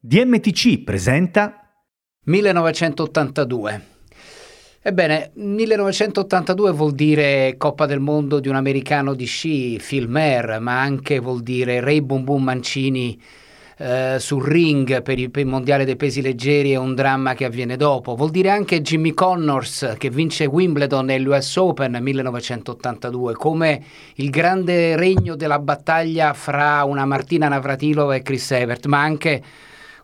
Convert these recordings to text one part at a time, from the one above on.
DMTC presenta 1982. Ebbene, 1982 vuol dire Coppa del Mondo di un americano di sci, Phil Mayer, ma anche vuol dire Ray Boom Boom Mancini eh, sul ring per il, per il, mondiale dei pesi leggeri e un dramma che avviene dopo. Vuol dire anche Jimmy Connors che vince Wimbledon e l'US Open 1982, come il grande regno della battaglia fra una Martina Navratilova e Chris Evert, ma anche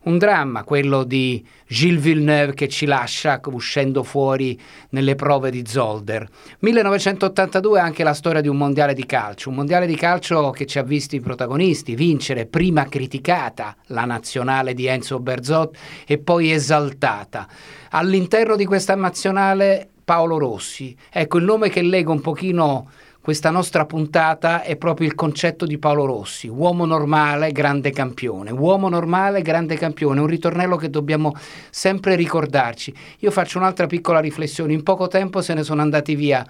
un dramma, quello di Gilles Villeneuve che ci lascia uscendo fuori nelle prove di Zolder. 1982 è anche la storia di un mondiale di calcio, un mondiale di calcio che ci ha visti protagonisti vincere, prima criticata la nazionale di Enzo Berzot e poi esaltata. All'interno di questa nazionale Paolo Rossi, ecco il nome che lega un pochino questa nostra puntata è proprio il concetto di Paolo Rossi, uomo normale, grande campione, uomo normale, grande campione, un ritornello che dobbiamo sempre ricordarci. Io faccio un'altra piccola riflessione, in poco tempo se ne sono andati via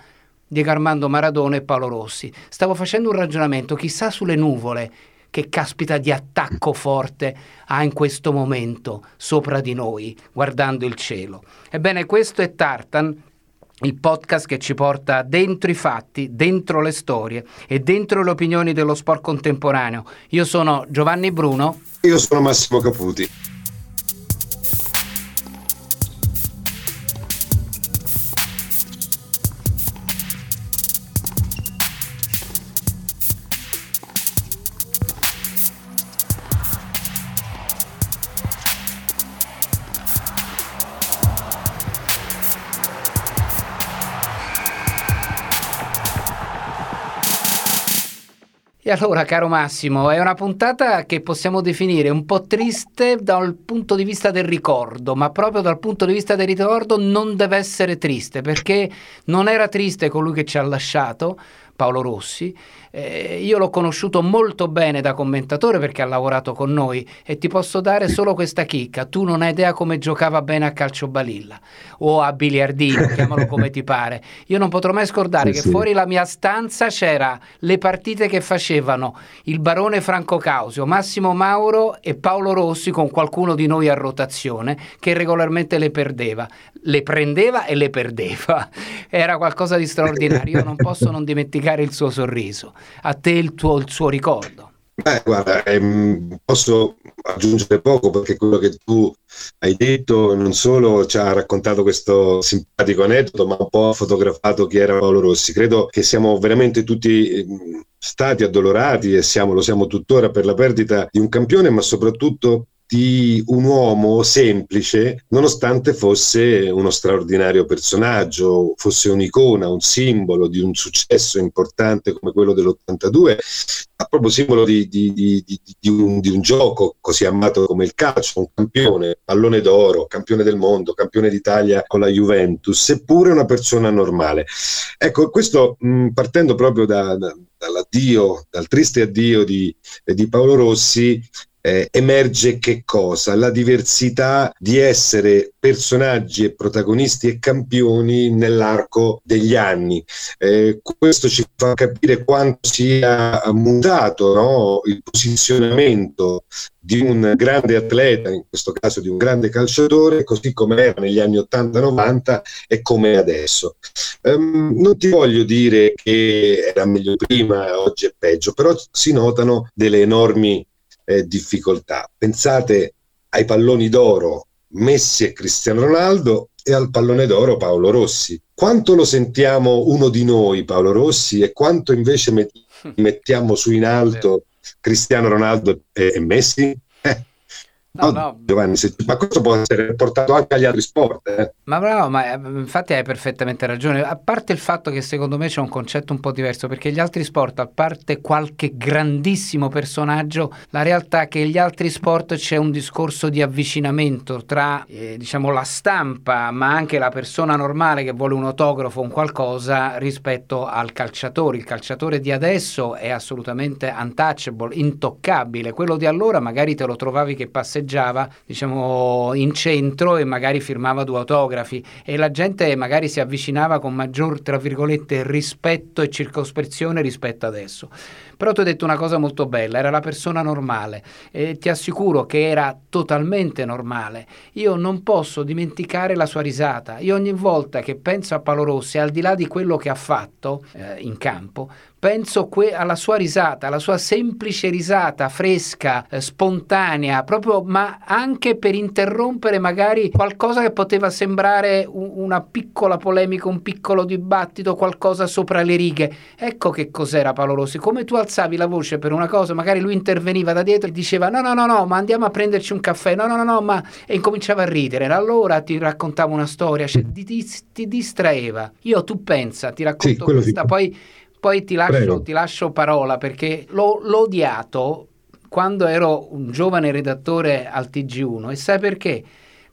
Diego Armando Maradona e Paolo Rossi. Stavo facendo un ragionamento, chissà sulle nuvole che caspita di attacco forte ha in questo momento sopra di noi, guardando il cielo. Ebbene, questo è Tartan il podcast che ci porta dentro i fatti, dentro le storie e dentro le opinioni dello sport contemporaneo. Io sono Giovanni Bruno. Io sono Massimo Caputi. E allora, caro Massimo, è una puntata che possiamo definire un po' triste dal punto di vista del ricordo, ma proprio dal punto di vista del ricordo non deve essere triste, perché non era triste colui che ci ha lasciato, Paolo Rossi. Eh, io l'ho conosciuto molto bene da commentatore perché ha lavorato con noi e ti posso dare solo questa chicca. Tu non hai idea come giocava bene a calcio balilla o a biliardino, chiamalo come ti pare. Io non potrò mai scordare sì, che sì. fuori la mia stanza c'era le partite che facevano il barone Franco Causio, Massimo Mauro e Paolo Rossi con qualcuno di noi a rotazione che regolarmente le perdeva, le prendeva e le perdeva. Era qualcosa di straordinario. Io non posso non dimenticare dimenticare il suo sorriso. A te il, tuo, il suo ricordo. Beh, guarda, ehm, posso aggiungere poco perché quello che tu hai detto non solo ci ha raccontato questo simpatico aneddoto, ma un po' fotografato chi era Paolo Rossi. Credo che siamo veramente tutti ehm, stati addolorati e siamo, lo siamo tuttora per la perdita di un campione, ma soprattutto di un uomo semplice, nonostante fosse uno straordinario personaggio, fosse un'icona, un simbolo di un successo importante come quello dell'82, ma proprio simbolo di, di, di, di un, un, gioco così amato come il calcio, un campione, pallone d'oro, campione del mondo, campione d'Italia con la Juventus, seppure una persona normale. Ecco, questo mh, partendo proprio da, da, dall'addio, dal triste addio di, di Paolo Rossi, eh, emerge che cosa? La diversità di essere personaggi e protagonisti e campioni nell'arco degli anni. Eh, questo ci fa capire quanto sia mutato no? il posizionamento di un grande atleta, in questo caso di un grande calciatore, così come era negli anni 80-90 e come adesso. Um, non ti voglio dire che era meglio prima, oggi è peggio, però si notano delle enormi eh, difficoltà. Pensate ai palloni d'oro Messi e Cristiano Ronaldo e al pallone d'oro Paolo Rossi. Quanto lo sentiamo uno di noi Paolo Rossi e quanto invece met- mettiamo su in alto Cristiano Ronaldo e, e Messi? No, no. Giovanni, ma questo può essere portato anche agli altri sport. Eh. Ma bravo, ma eh, infatti hai perfettamente ragione. A parte il fatto che secondo me c'è un concetto un po' diverso, perché gli altri sport, a parte qualche grandissimo personaggio, la realtà è che gli altri sport c'è un discorso di avvicinamento tra eh, diciamo la stampa, ma anche la persona normale che vuole un autografo o un qualcosa rispetto al calciatore. Il calciatore di adesso è assolutamente untouchable, intoccabile. Quello di allora magari te lo trovavi che passeggiava passeggiava diciamo, in centro e magari firmava due autografi e la gente magari si avvicinava con maggior tra virgolette rispetto e circospezione rispetto adesso. Però tu hai detto una cosa molto bella, era la persona normale e ti assicuro che era totalmente normale. Io non posso dimenticare la sua risata. Io ogni volta che penso a Paolo Rossi, al di là di quello che ha fatto eh, in campo, penso que- alla sua risata, alla sua semplice risata, fresca, eh, spontanea, proprio, ma anche per interrompere magari qualcosa che poteva sembrare un- una piccola polemica, un piccolo dibattito, qualcosa sopra le righe. Ecco che cos'era Paolo Rossi. Come tu alzavi la voce per una cosa, magari lui interveniva da dietro e diceva no, no, no, no, ma andiamo a prenderci un caffè, no, no, no, no, ma... e incominciava a ridere. Allora ti raccontava una storia, cioè, ti, ti, ti distraeva. Io, tu pensa, ti racconto sì, questa, sì. poi poi ti lascio, ti lascio parola perché l'ho, l'ho odiato quando ero un giovane redattore al TG1 e sai perché?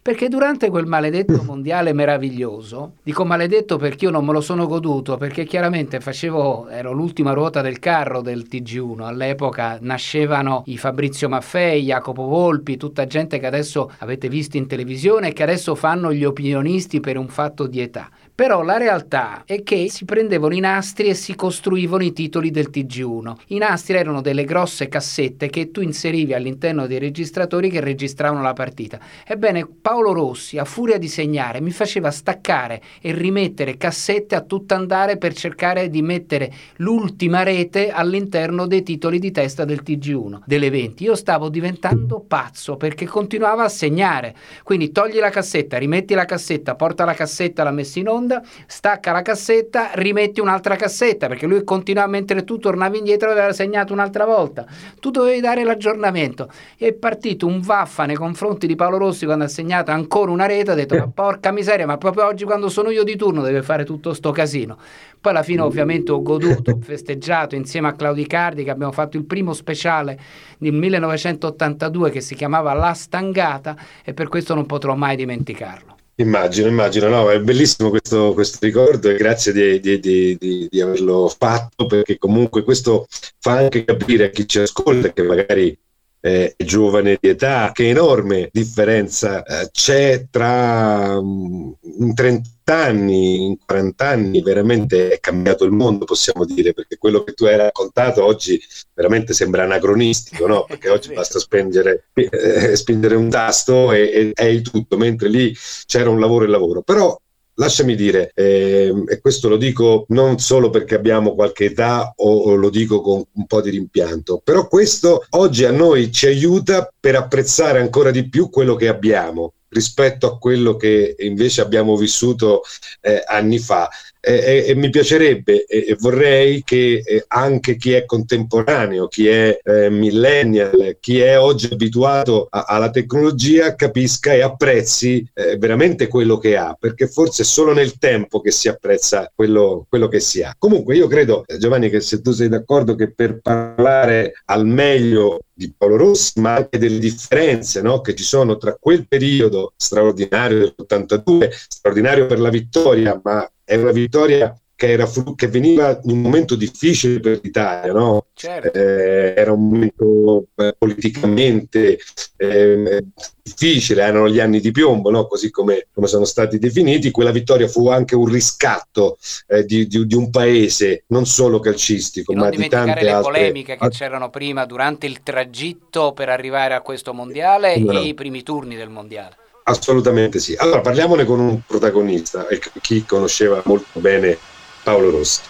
Perché durante quel maledetto mondiale meraviglioso, dico maledetto perché io non me lo sono goduto, perché chiaramente facevo, ero l'ultima ruota del carro del TG1, all'epoca nascevano i Fabrizio Maffei, Jacopo Volpi, tutta gente che adesso avete visto in televisione e che adesso fanno gli opinionisti per un fatto di età. Però la realtà è che si prendevano i nastri e si costruivano i titoli del TG1. I nastri erano delle grosse cassette che tu inserivi all'interno dei registratori che registravano la partita. Ebbene, Paolo Rossi, a furia di segnare, mi faceva staccare e rimettere cassette a tutt'andare per cercare di mettere l'ultima rete all'interno dei titoli di testa del TG1, delle 20. Io stavo diventando pazzo perché continuava a segnare. Quindi togli la cassetta, rimetti la cassetta, porta la cassetta, la messi in onda onda, stacca la cassetta, rimetti un'altra cassetta, perché lui continuava mentre tu tornavi indietro aveva segnato un'altra volta. Tu dovevi dare l'aggiornamento. È partito un vaffa nei confronti di Paolo Rossi quando ha segnato ancora una rete, ha detto ma porca miseria, ma proprio oggi quando sono io di turno deve fare tutto sto casino. Poi alla fine ovviamente ho goduto, ho festeggiato insieme a Claudio Cardi che abbiamo fatto il primo speciale nel 1982 che si chiamava La Stangata e per questo non potrò mai dimenticarlo. Immagino, immagino, no, è bellissimo questo, questo ricordo e grazie di, di, di, di, averlo fatto perché comunque questo fa anche capire a chi ci ascolta che magari eh, giovane di età, che enorme differenza eh, c'è tra um, un 30 anni, in 40 anni veramente è cambiato il mondo, possiamo dire, perché quello che tu hai raccontato oggi veramente sembra anacronistico, no? Perché oggi basta spengere, eh, spingere un tasto e, e è tutto, mentre lì c'era un lavoro e lavoro. Però lasciami dire, eh, e questo lo dico non solo perché abbiamo qualche età o, o, lo dico con un po' di rimpianto, però questo oggi a noi ci aiuta per apprezzare ancora di più quello che abbiamo rispetto a quello che invece abbiamo vissuto eh, anni fa. E, e, mi piacerebbe e, e vorrei che eh, anche chi è contemporaneo, chi è eh, millennial, chi è oggi abituato a, alla tecnologia capisca e apprezzi eh, veramente quello che ha, perché forse è solo nel tempo che si apprezza quello, quello che si ha. Comunque io credo, eh, Giovanni, che se tu sei d'accordo che per parlare al meglio di Paolo Rossi, ma anche delle differenze no, che ci sono tra quel periodo straordinario dell'82, straordinario per la vittoria, ma è una vittoria che, era, che veniva in un momento difficile per l'Italia, no? certo. eh, era un momento eh, politicamente eh, difficile, erano gli anni di piombo, no? così come, come, sono stati definiti. Quella vittoria fu anche un riscatto eh, di, di, di, un paese, non solo calcistico, ma di tante le altre... polemiche che c'erano prima durante il tragitto per arrivare a questo mondiale no. e i primi turni del mondiale. Assolutamente sì. Allora parliamone con un protagonista, chi conosceva molto bene Paolo Rossi.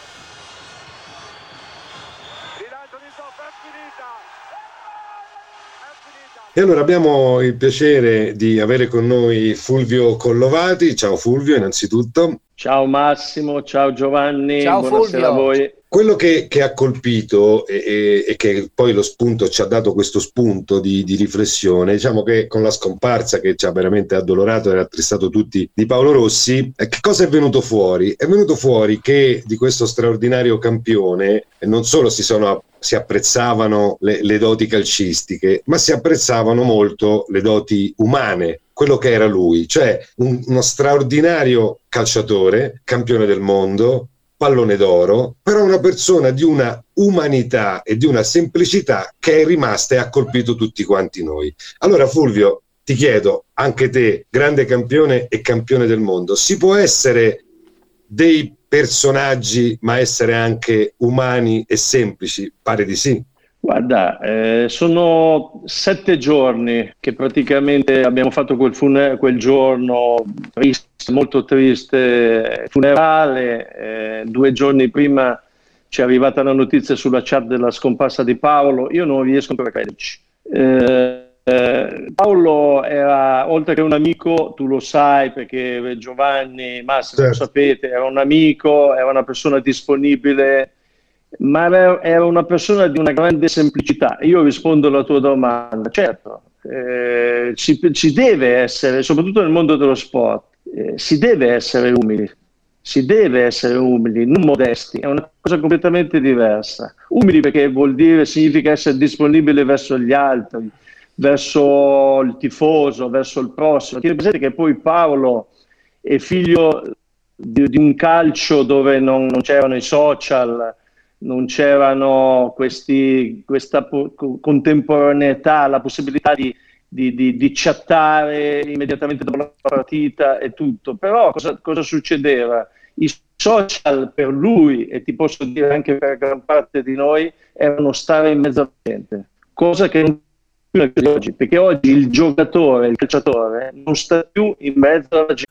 E allora abbiamo il piacere di avere con noi Fulvio Collovati. Ciao Fulvio, innanzitutto. Ciao Massimo, ciao Giovanni, ciao buonasera Fulvio. a voi. Quello che, che ha colpito e, e, e, che poi lo spunto ci ha dato questo spunto di, di, riflessione, diciamo che con la scomparsa che ci ha veramente addolorato e rattristato tutti di Paolo Rossi, eh, che cosa è venuto fuori? È venuto fuori che di questo straordinario campione non solo si sono si apprezzavano le, le, doti calcistiche, ma si apprezzavano molto le doti umane, quello che era lui, cioè un, uno straordinario calciatore, campione del mondo, pallone d'oro, però una persona di una umanità e di una semplicità che è rimasta e ha colpito tutti quanti noi. Allora Fulvio, ti chiedo, anche te, grande campione e campione del mondo, si può essere dei personaggi ma essere anche umani e semplici? Pare di sì. Guarda, eh, sono sette giorni che praticamente abbiamo fatto quel, fune- quel giorno triste, molto triste, funerale. Eh, due giorni prima ci è arrivata la notizia sulla chat della scomparsa di Paolo. Io non riesco a crederci. Eh, eh, Paolo era, oltre che un amico, tu lo sai perché Giovanni, Massimo, certo. lo sapete, era un amico, era una persona disponibile ma era una persona di una grande semplicità. Io rispondo alla tua domanda, certo, eh, ci, ci, deve essere, soprattutto nel mondo dello sport, eh, si deve essere umili, si deve essere umili, non modesti, è una cosa completamente diversa. Umili perché vuol dire, significa essere disponibile verso gli altri, verso il tifoso, verso il prossimo. Tieni presente che poi Paolo è figlio di, di un calcio dove non, non c'erano i social, non c'erano questi, questa contemporaneità, la possibilità di, di, di, di, chattare immediatamente dopo la partita e tutto. Però cosa, cosa, succedeva? I social per lui, e ti posso dire anche per gran parte di noi, erano stare in mezzo alla gente, cosa che non oggi, perché oggi il giocatore, il calciatore, non sta più in mezzo alla gente.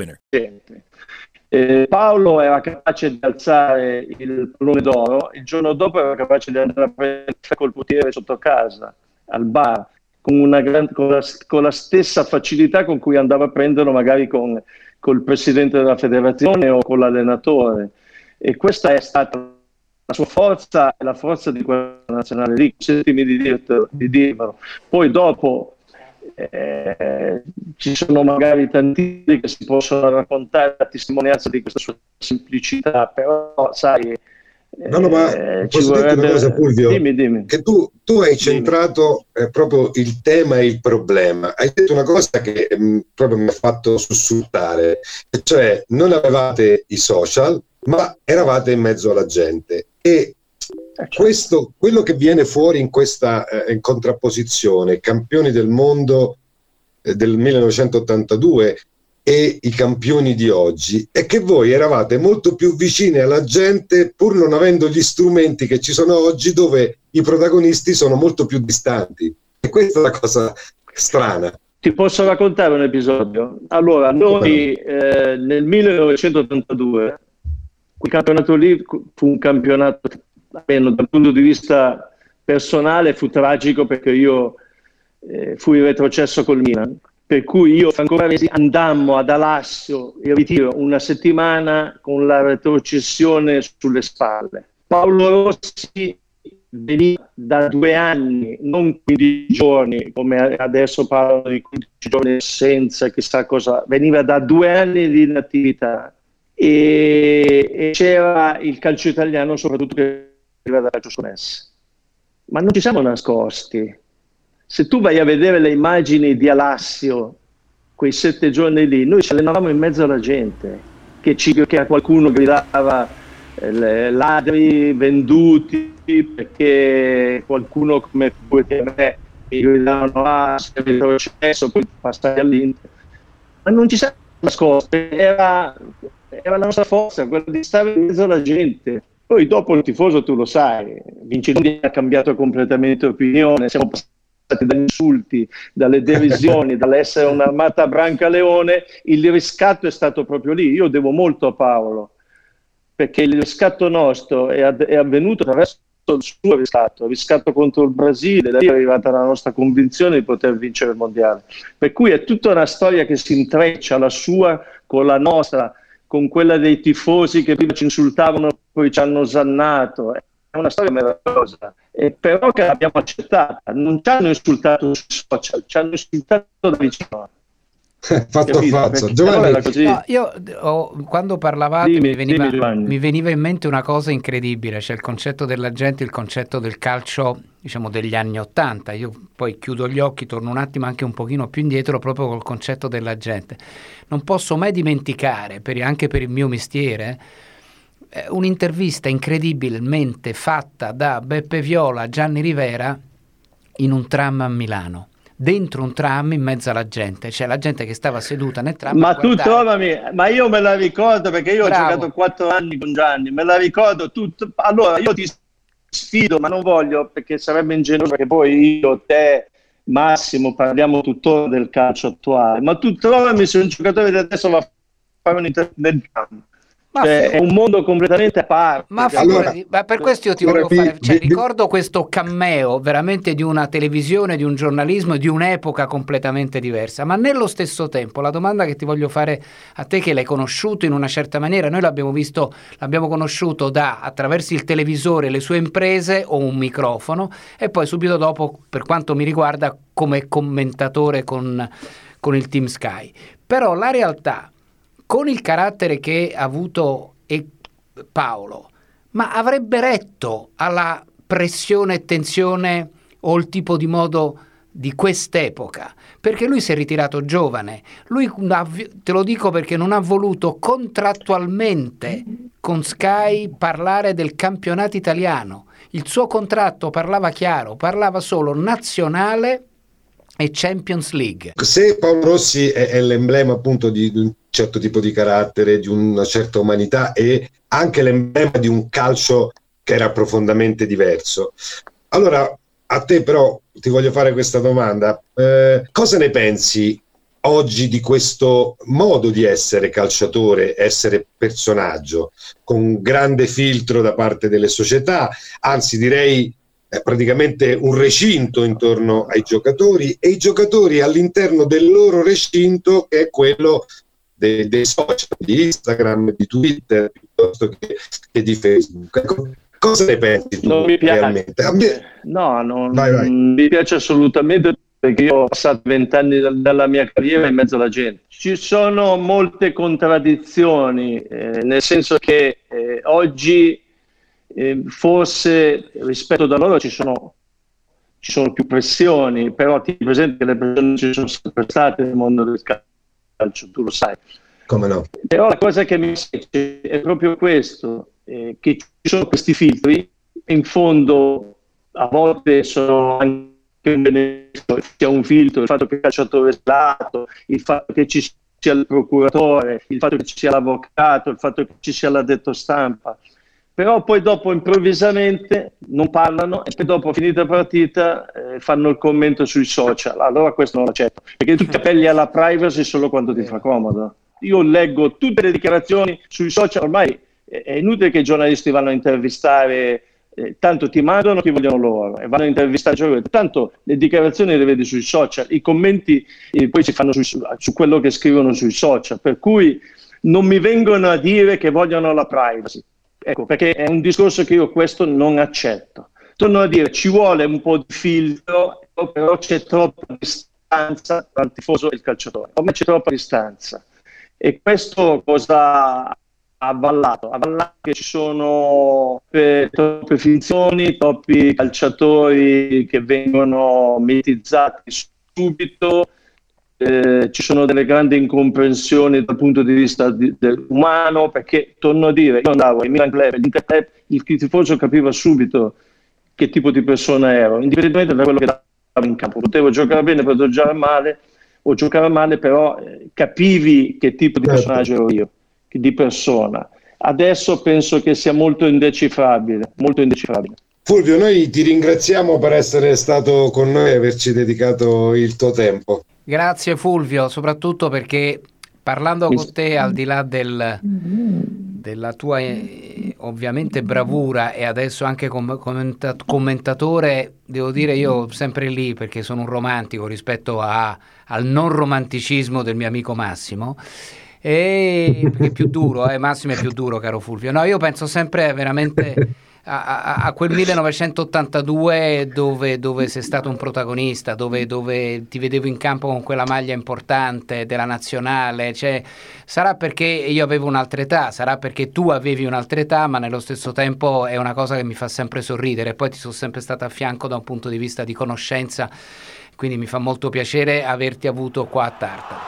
winner. Eh, Paolo era capace di alzare il pallone d'oro, il giorno dopo era capace di andare a prendere col potere sotto casa, al bar, con, gran, con, la, con, la, stessa facilità con cui andava a prenderlo magari con, il presidente della federazione o con l'allenatore. E questa è stata la sua forza e la forza di quella nazionale lì, sentimi di, dirtelo, di dirvelo. Poi dopo eh, ci sono magari tanti che si possono raccontare la testimonianza di questa sua semplicità, però sai... No, no, ma eh, posso vorrebbe... dirti una cosa, Fulvio? Dimmi, dimmi. Che tu, tu hai centrato eh, proprio il tema e il problema. Hai detto una cosa che mh, mm, proprio mi ha fatto sussultare, cioè non avevate i social, ma eravate in mezzo alla gente. E. Questo, quello che viene fuori in questa eh, in contrapposizione, campioni del mondo eh, del 1982 e i campioni di oggi, è che voi eravate molto più vicini alla gente pur non avendo gli strumenti che ci sono oggi dove i protagonisti sono molto più distanti. E questa è la cosa strana. Ti posso raccontare un episodio? Allora, noi eh, nel 1982, quel campionato lì fu un campionato almeno dal punto di vista personale fu tragico perché io eh, fui retrocesso col Milan, per cui io Franco Baresi andammo ad Alassio in ritiro una settimana con la retrocessione sulle spalle. Paolo Rossi veniva da due anni, non 15 giorni, come adesso parlano di 15 giorni senza chissà cosa, veniva da due anni di inattività e, e c'era il calcio italiano soprattutto che arriva dalla giusconessa. Ma non ci siamo nascosti. Se tu vai a vedere le immagini di Alassio, quei sette giorni lì, noi ci allenavamo in mezzo alla gente, che, ci, che a qualcuno gridava eh, ladri venduti, perché qualcuno come me mi gridavano ah, sei retrocesso, poi passai all'Inter. Ma non ci siamo nascoste, era, era la nostra forza, quella di stare in mezzo alla gente. Poi dopo il tifoso, tu lo sai, Vincenzi ha cambiato completamente opinione, siamo passati dagli insulti, dalle derisioni, dall'essere un'armata branca leone, il riscatto è stato proprio lì. Io devo molto a Paolo, perché il riscatto nostro è, è avvenuto attraverso il suo riscatto, il riscatto contro il Brasile, da lì è arrivata la nostra convinzione di poter vincere il mondiale. Per cui è tutta una storia che si intreccia, la sua con la nostra, con quella dei tifosi che prima ci insultavano, poi ci hanno osannato. È una storia meravigliosa, e però che l'abbiamo accettata. Non ci hanno insultato sui social, ci hanno insultato da vicino. fatto a faccia. Giovanni, no, io oh, quando parlavate dimmi, mi, veniva, mi, veniva, in mente una cosa incredibile, cioè il concetto della gente, il concetto del calcio, diciamo degli anni Ottanta. Io poi chiudo gli occhi, torno un attimo anche un pochino più indietro proprio col concetto della gente. Non posso mai dimenticare, per, anche per il mio mestiere, eh, un'intervista incredibilmente fatta da Beppe Viola a Gianni Rivera in un tram a Milano dentro un tram in mezzo alla gente, cioè la gente che stava seduta nel tram. Ma tu trovami, ma io me la ricordo perché io Bravo. ho giocato quattro anni con Gianni, me la ricordo tutto. Allora io ti sfido, ma non voglio perché sarebbe ingenuo perché poi io, te, Massimo parliamo tuttora del calcio attuale, ma tu trovami se un giocatore di adesso va a fare un intervento nel ma cioè, è un mondo completamente a parte. Ma, allora, ma per questo io ti volevo fare, cioè, ricordo questo cameo veramente di una televisione, di un giornalismo, di un'epoca completamente diversa, ma nello stesso tempo la domanda che ti voglio fare a te che l'hai conosciuto in una certa maniera, noi l'abbiamo visto, l'abbiamo conosciuto da attraverso il televisore, le sue imprese o un microfono e poi subito dopo, per quanto mi riguarda, come commentatore con, con il Team Sky. Però la realtà con il carattere che ha avuto Paolo, ma avrebbe retto alla pressione e tensione o il tipo di modo di quest'epoca, perché lui si è ritirato giovane, lui te lo dico perché non ha voluto contrattualmente con Sky parlare del campionato italiano, il suo contratto parlava chiaro, parlava solo nazionale e Champions League. Se Paolo Rossi è, è l'emblema appunto di un certo tipo di carattere, di una certa umanità e anche l'emblema di un calcio che era profondamente diverso. Allora, a te però ti voglio fare questa domanda. Eh, cosa ne pensi oggi di questo modo di essere calciatore, essere personaggio, con grande filtro da parte delle società, anzi direi praticamente un recinto intorno ai giocatori e i giocatori all'interno del loro recinto che è quello dei, dei social, di Instagram, di Twitter piuttosto che, che di Facebook. Ecco, cosa ne pensi tu non mi piace. realmente? Me... No, non, vai, vai. mi piace assolutamente perché io ho passato vent'anni dalla mia carriera in mezzo alla gente. Ci sono molte contraddizioni, eh, nel senso che eh, oggi eh, forse rispetto da loro ci sono, ci sono, più pressioni, però ti presenti che le pressioni ci sono sempre state nel mondo del calcio, tu lo sai. Come no? Però la cosa che mi spiace è proprio questo, eh, che ci sono questi filtri, in fondo a volte sono anche un beneficio, sia un filtro, il fatto che il calciatore è slato, il fatto che ci sia il procuratore, il fatto che ci sia l'avvocato, il fatto che ci sia l'addetto stampa però poi dopo improvvisamente non parlano e poi dopo finita la partita eh, fanno il commento sui social. Allora questo non lo accetto, perché tu ti appelli alla privacy solo quando ti fa comodo. Io leggo tutte le dichiarazioni sui social, ormai è inutile che i giornalisti vanno a intervistare, eh, tanto ti mandano chi vogliono loro e vanno a intervistare, cioè, tanto le dichiarazioni le vedi sui social, i commenti eh, poi si fanno su, su quello che scrivono sui social, per cui non mi vengono a dire che vogliono la privacy Ecco, perché è un discorso che io questo non accetto. Torno a dire, ci vuole un po' di filtro, però c'è troppa distanza tra il tifoso e il calciatore. A me c'è troppa distanza. E questo cosa ha avallato? Ha avallato che ci sono troppe finzioni, troppi calciatori che vengono mitizzati subito, eh, ci sono delle grandi incomprensioni dal punto di vista di, del, umano, perché torno a dire, io andavo in Milan Club, l'Interclub, il tifoso capiva subito che tipo di persona ero, indipendentemente da quello che davo in campo. Potevo giocare bene, potevo giocare male, o giocava male, però eh, capivi che tipo di certo. personaggio ero io, di persona. Adesso penso che sia molto indecifrabile, molto indecifrabile. Fulvio, noi ti ringraziamo per essere stato con noi e averci dedicato il tuo tempo. Grazie Fulvio, soprattutto perché parlando con te al di là del, della tua eh, ovviamente bravura e adesso anche come commentatore, devo dire io sempre lì perché sono un romantico rispetto a, al non romanticismo del mio amico Massimo. E perché è più duro, eh, Massimo è più duro, caro Fulvio. No, io penso sempre veramente a, a, quel 1982 dove, dove, sei stato un protagonista, dove, dove, ti vedevo in campo con quella maglia importante della nazionale, cioè, sarà perché io avevo un'altra età, sarà perché tu avevi un'altra età, ma nello stesso tempo è una cosa che mi fa sempre sorridere, poi ti sono sempre stato a fianco da un punto di vista di conoscenza, quindi mi fa molto piacere averti avuto qua a Tarta.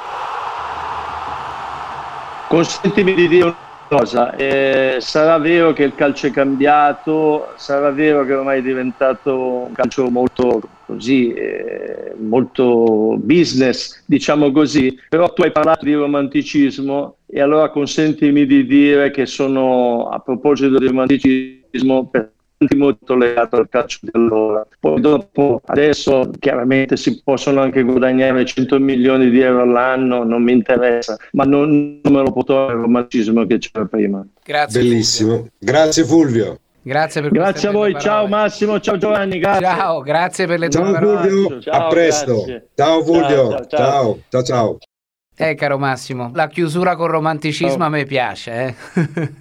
Consentimi di dire cosa, eh, sarà vero che il calcio è cambiato, sarà vero che ormai è diventato un calcio molto così, eh, molto business, diciamo così, però tu hai parlato di romanticismo e allora consentimi di dire che sono, a proposito di romanticismo, per molto legato al calcio di allora. Poi dopo, adesso chiaramente si possono anche guadagnare 100 milioni di euro all'anno, non mi interessa, ma non, non me lo portò al romanticismo che c'era prima. Grazie. Bellissimo. Fulvio. Grazie Fulvio. Grazie, per grazie a voi, ciao Massimo, ciao Giovanni, grazie. Ciao, grazie per le tue ciao, parole. Fulvio, ciao, a presto. Grazie. Ciao Fulvio, ciao. ciao. ciao. ciao. Eh, caro Massimo, la chiusura con romanticismo oh. a me piace.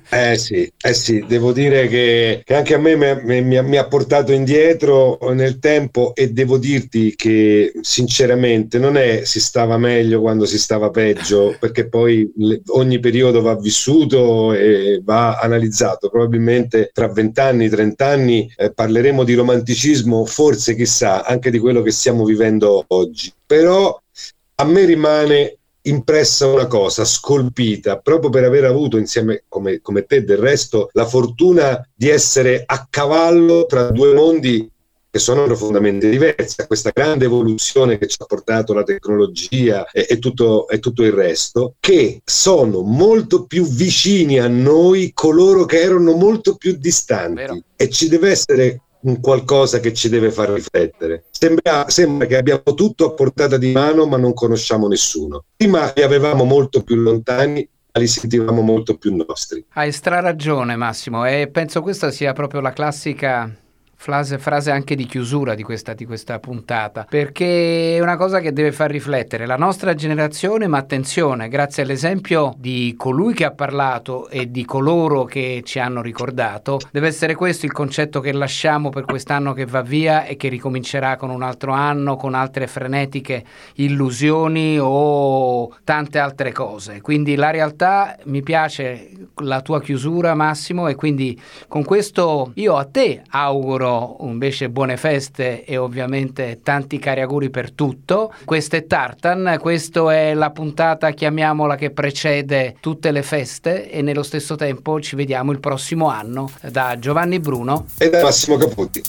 Eh? eh sì, eh sì, devo dire che, che anche a me mi, mi, mi, ha portato indietro nel tempo e devo dirti che sinceramente non è si stava meglio quando si stava peggio, perché poi le, ogni periodo va vissuto e va analizzato. Probabilmente tra vent'anni, trent'anni eh, parleremo di romanticismo, forse chissà, anche di quello che stiamo vivendo oggi. Però a me rimane impressa una cosa, scolpita, proprio per aver avuto insieme, come, come te del resto, la fortuna di essere a cavallo tra due mondi che sono profondamente diversi, a questa grande evoluzione che ci ha portato la tecnologia e, e, tutto, e, tutto, il resto, che sono molto più vicini a noi coloro che erano molto più distanti. Vero. E ci deve essere un qualcosa che ci deve far riflettere. Sembra, sembra, che abbiamo tutto a portata di mano, ma non conosciamo nessuno. Prima li avevamo molto più lontani, ma li sentivamo molto più nostri. Hai stra ragione, Massimo, e penso questa sia proprio la classica Frase, frase, anche di chiusura di questa, di questa, puntata, perché è una cosa che deve far riflettere la nostra generazione, ma attenzione, grazie all'esempio di colui che ha parlato e di coloro che ci hanno ricordato, deve essere questo il concetto che lasciamo per quest'anno che va via e che ricomincerà con un altro anno, con altre frenetiche illusioni o tante altre cose. Quindi la realtà mi piace la tua chiusura Massimo e quindi con questo io a te auguro invece buone feste e ovviamente tanti cari auguri per tutto. Questo è Tartan, questa è la puntata, chiamiamola, che precede tutte le feste e nello stesso tempo ci vediamo il prossimo anno da Giovanni Bruno e da Massimo Caputti.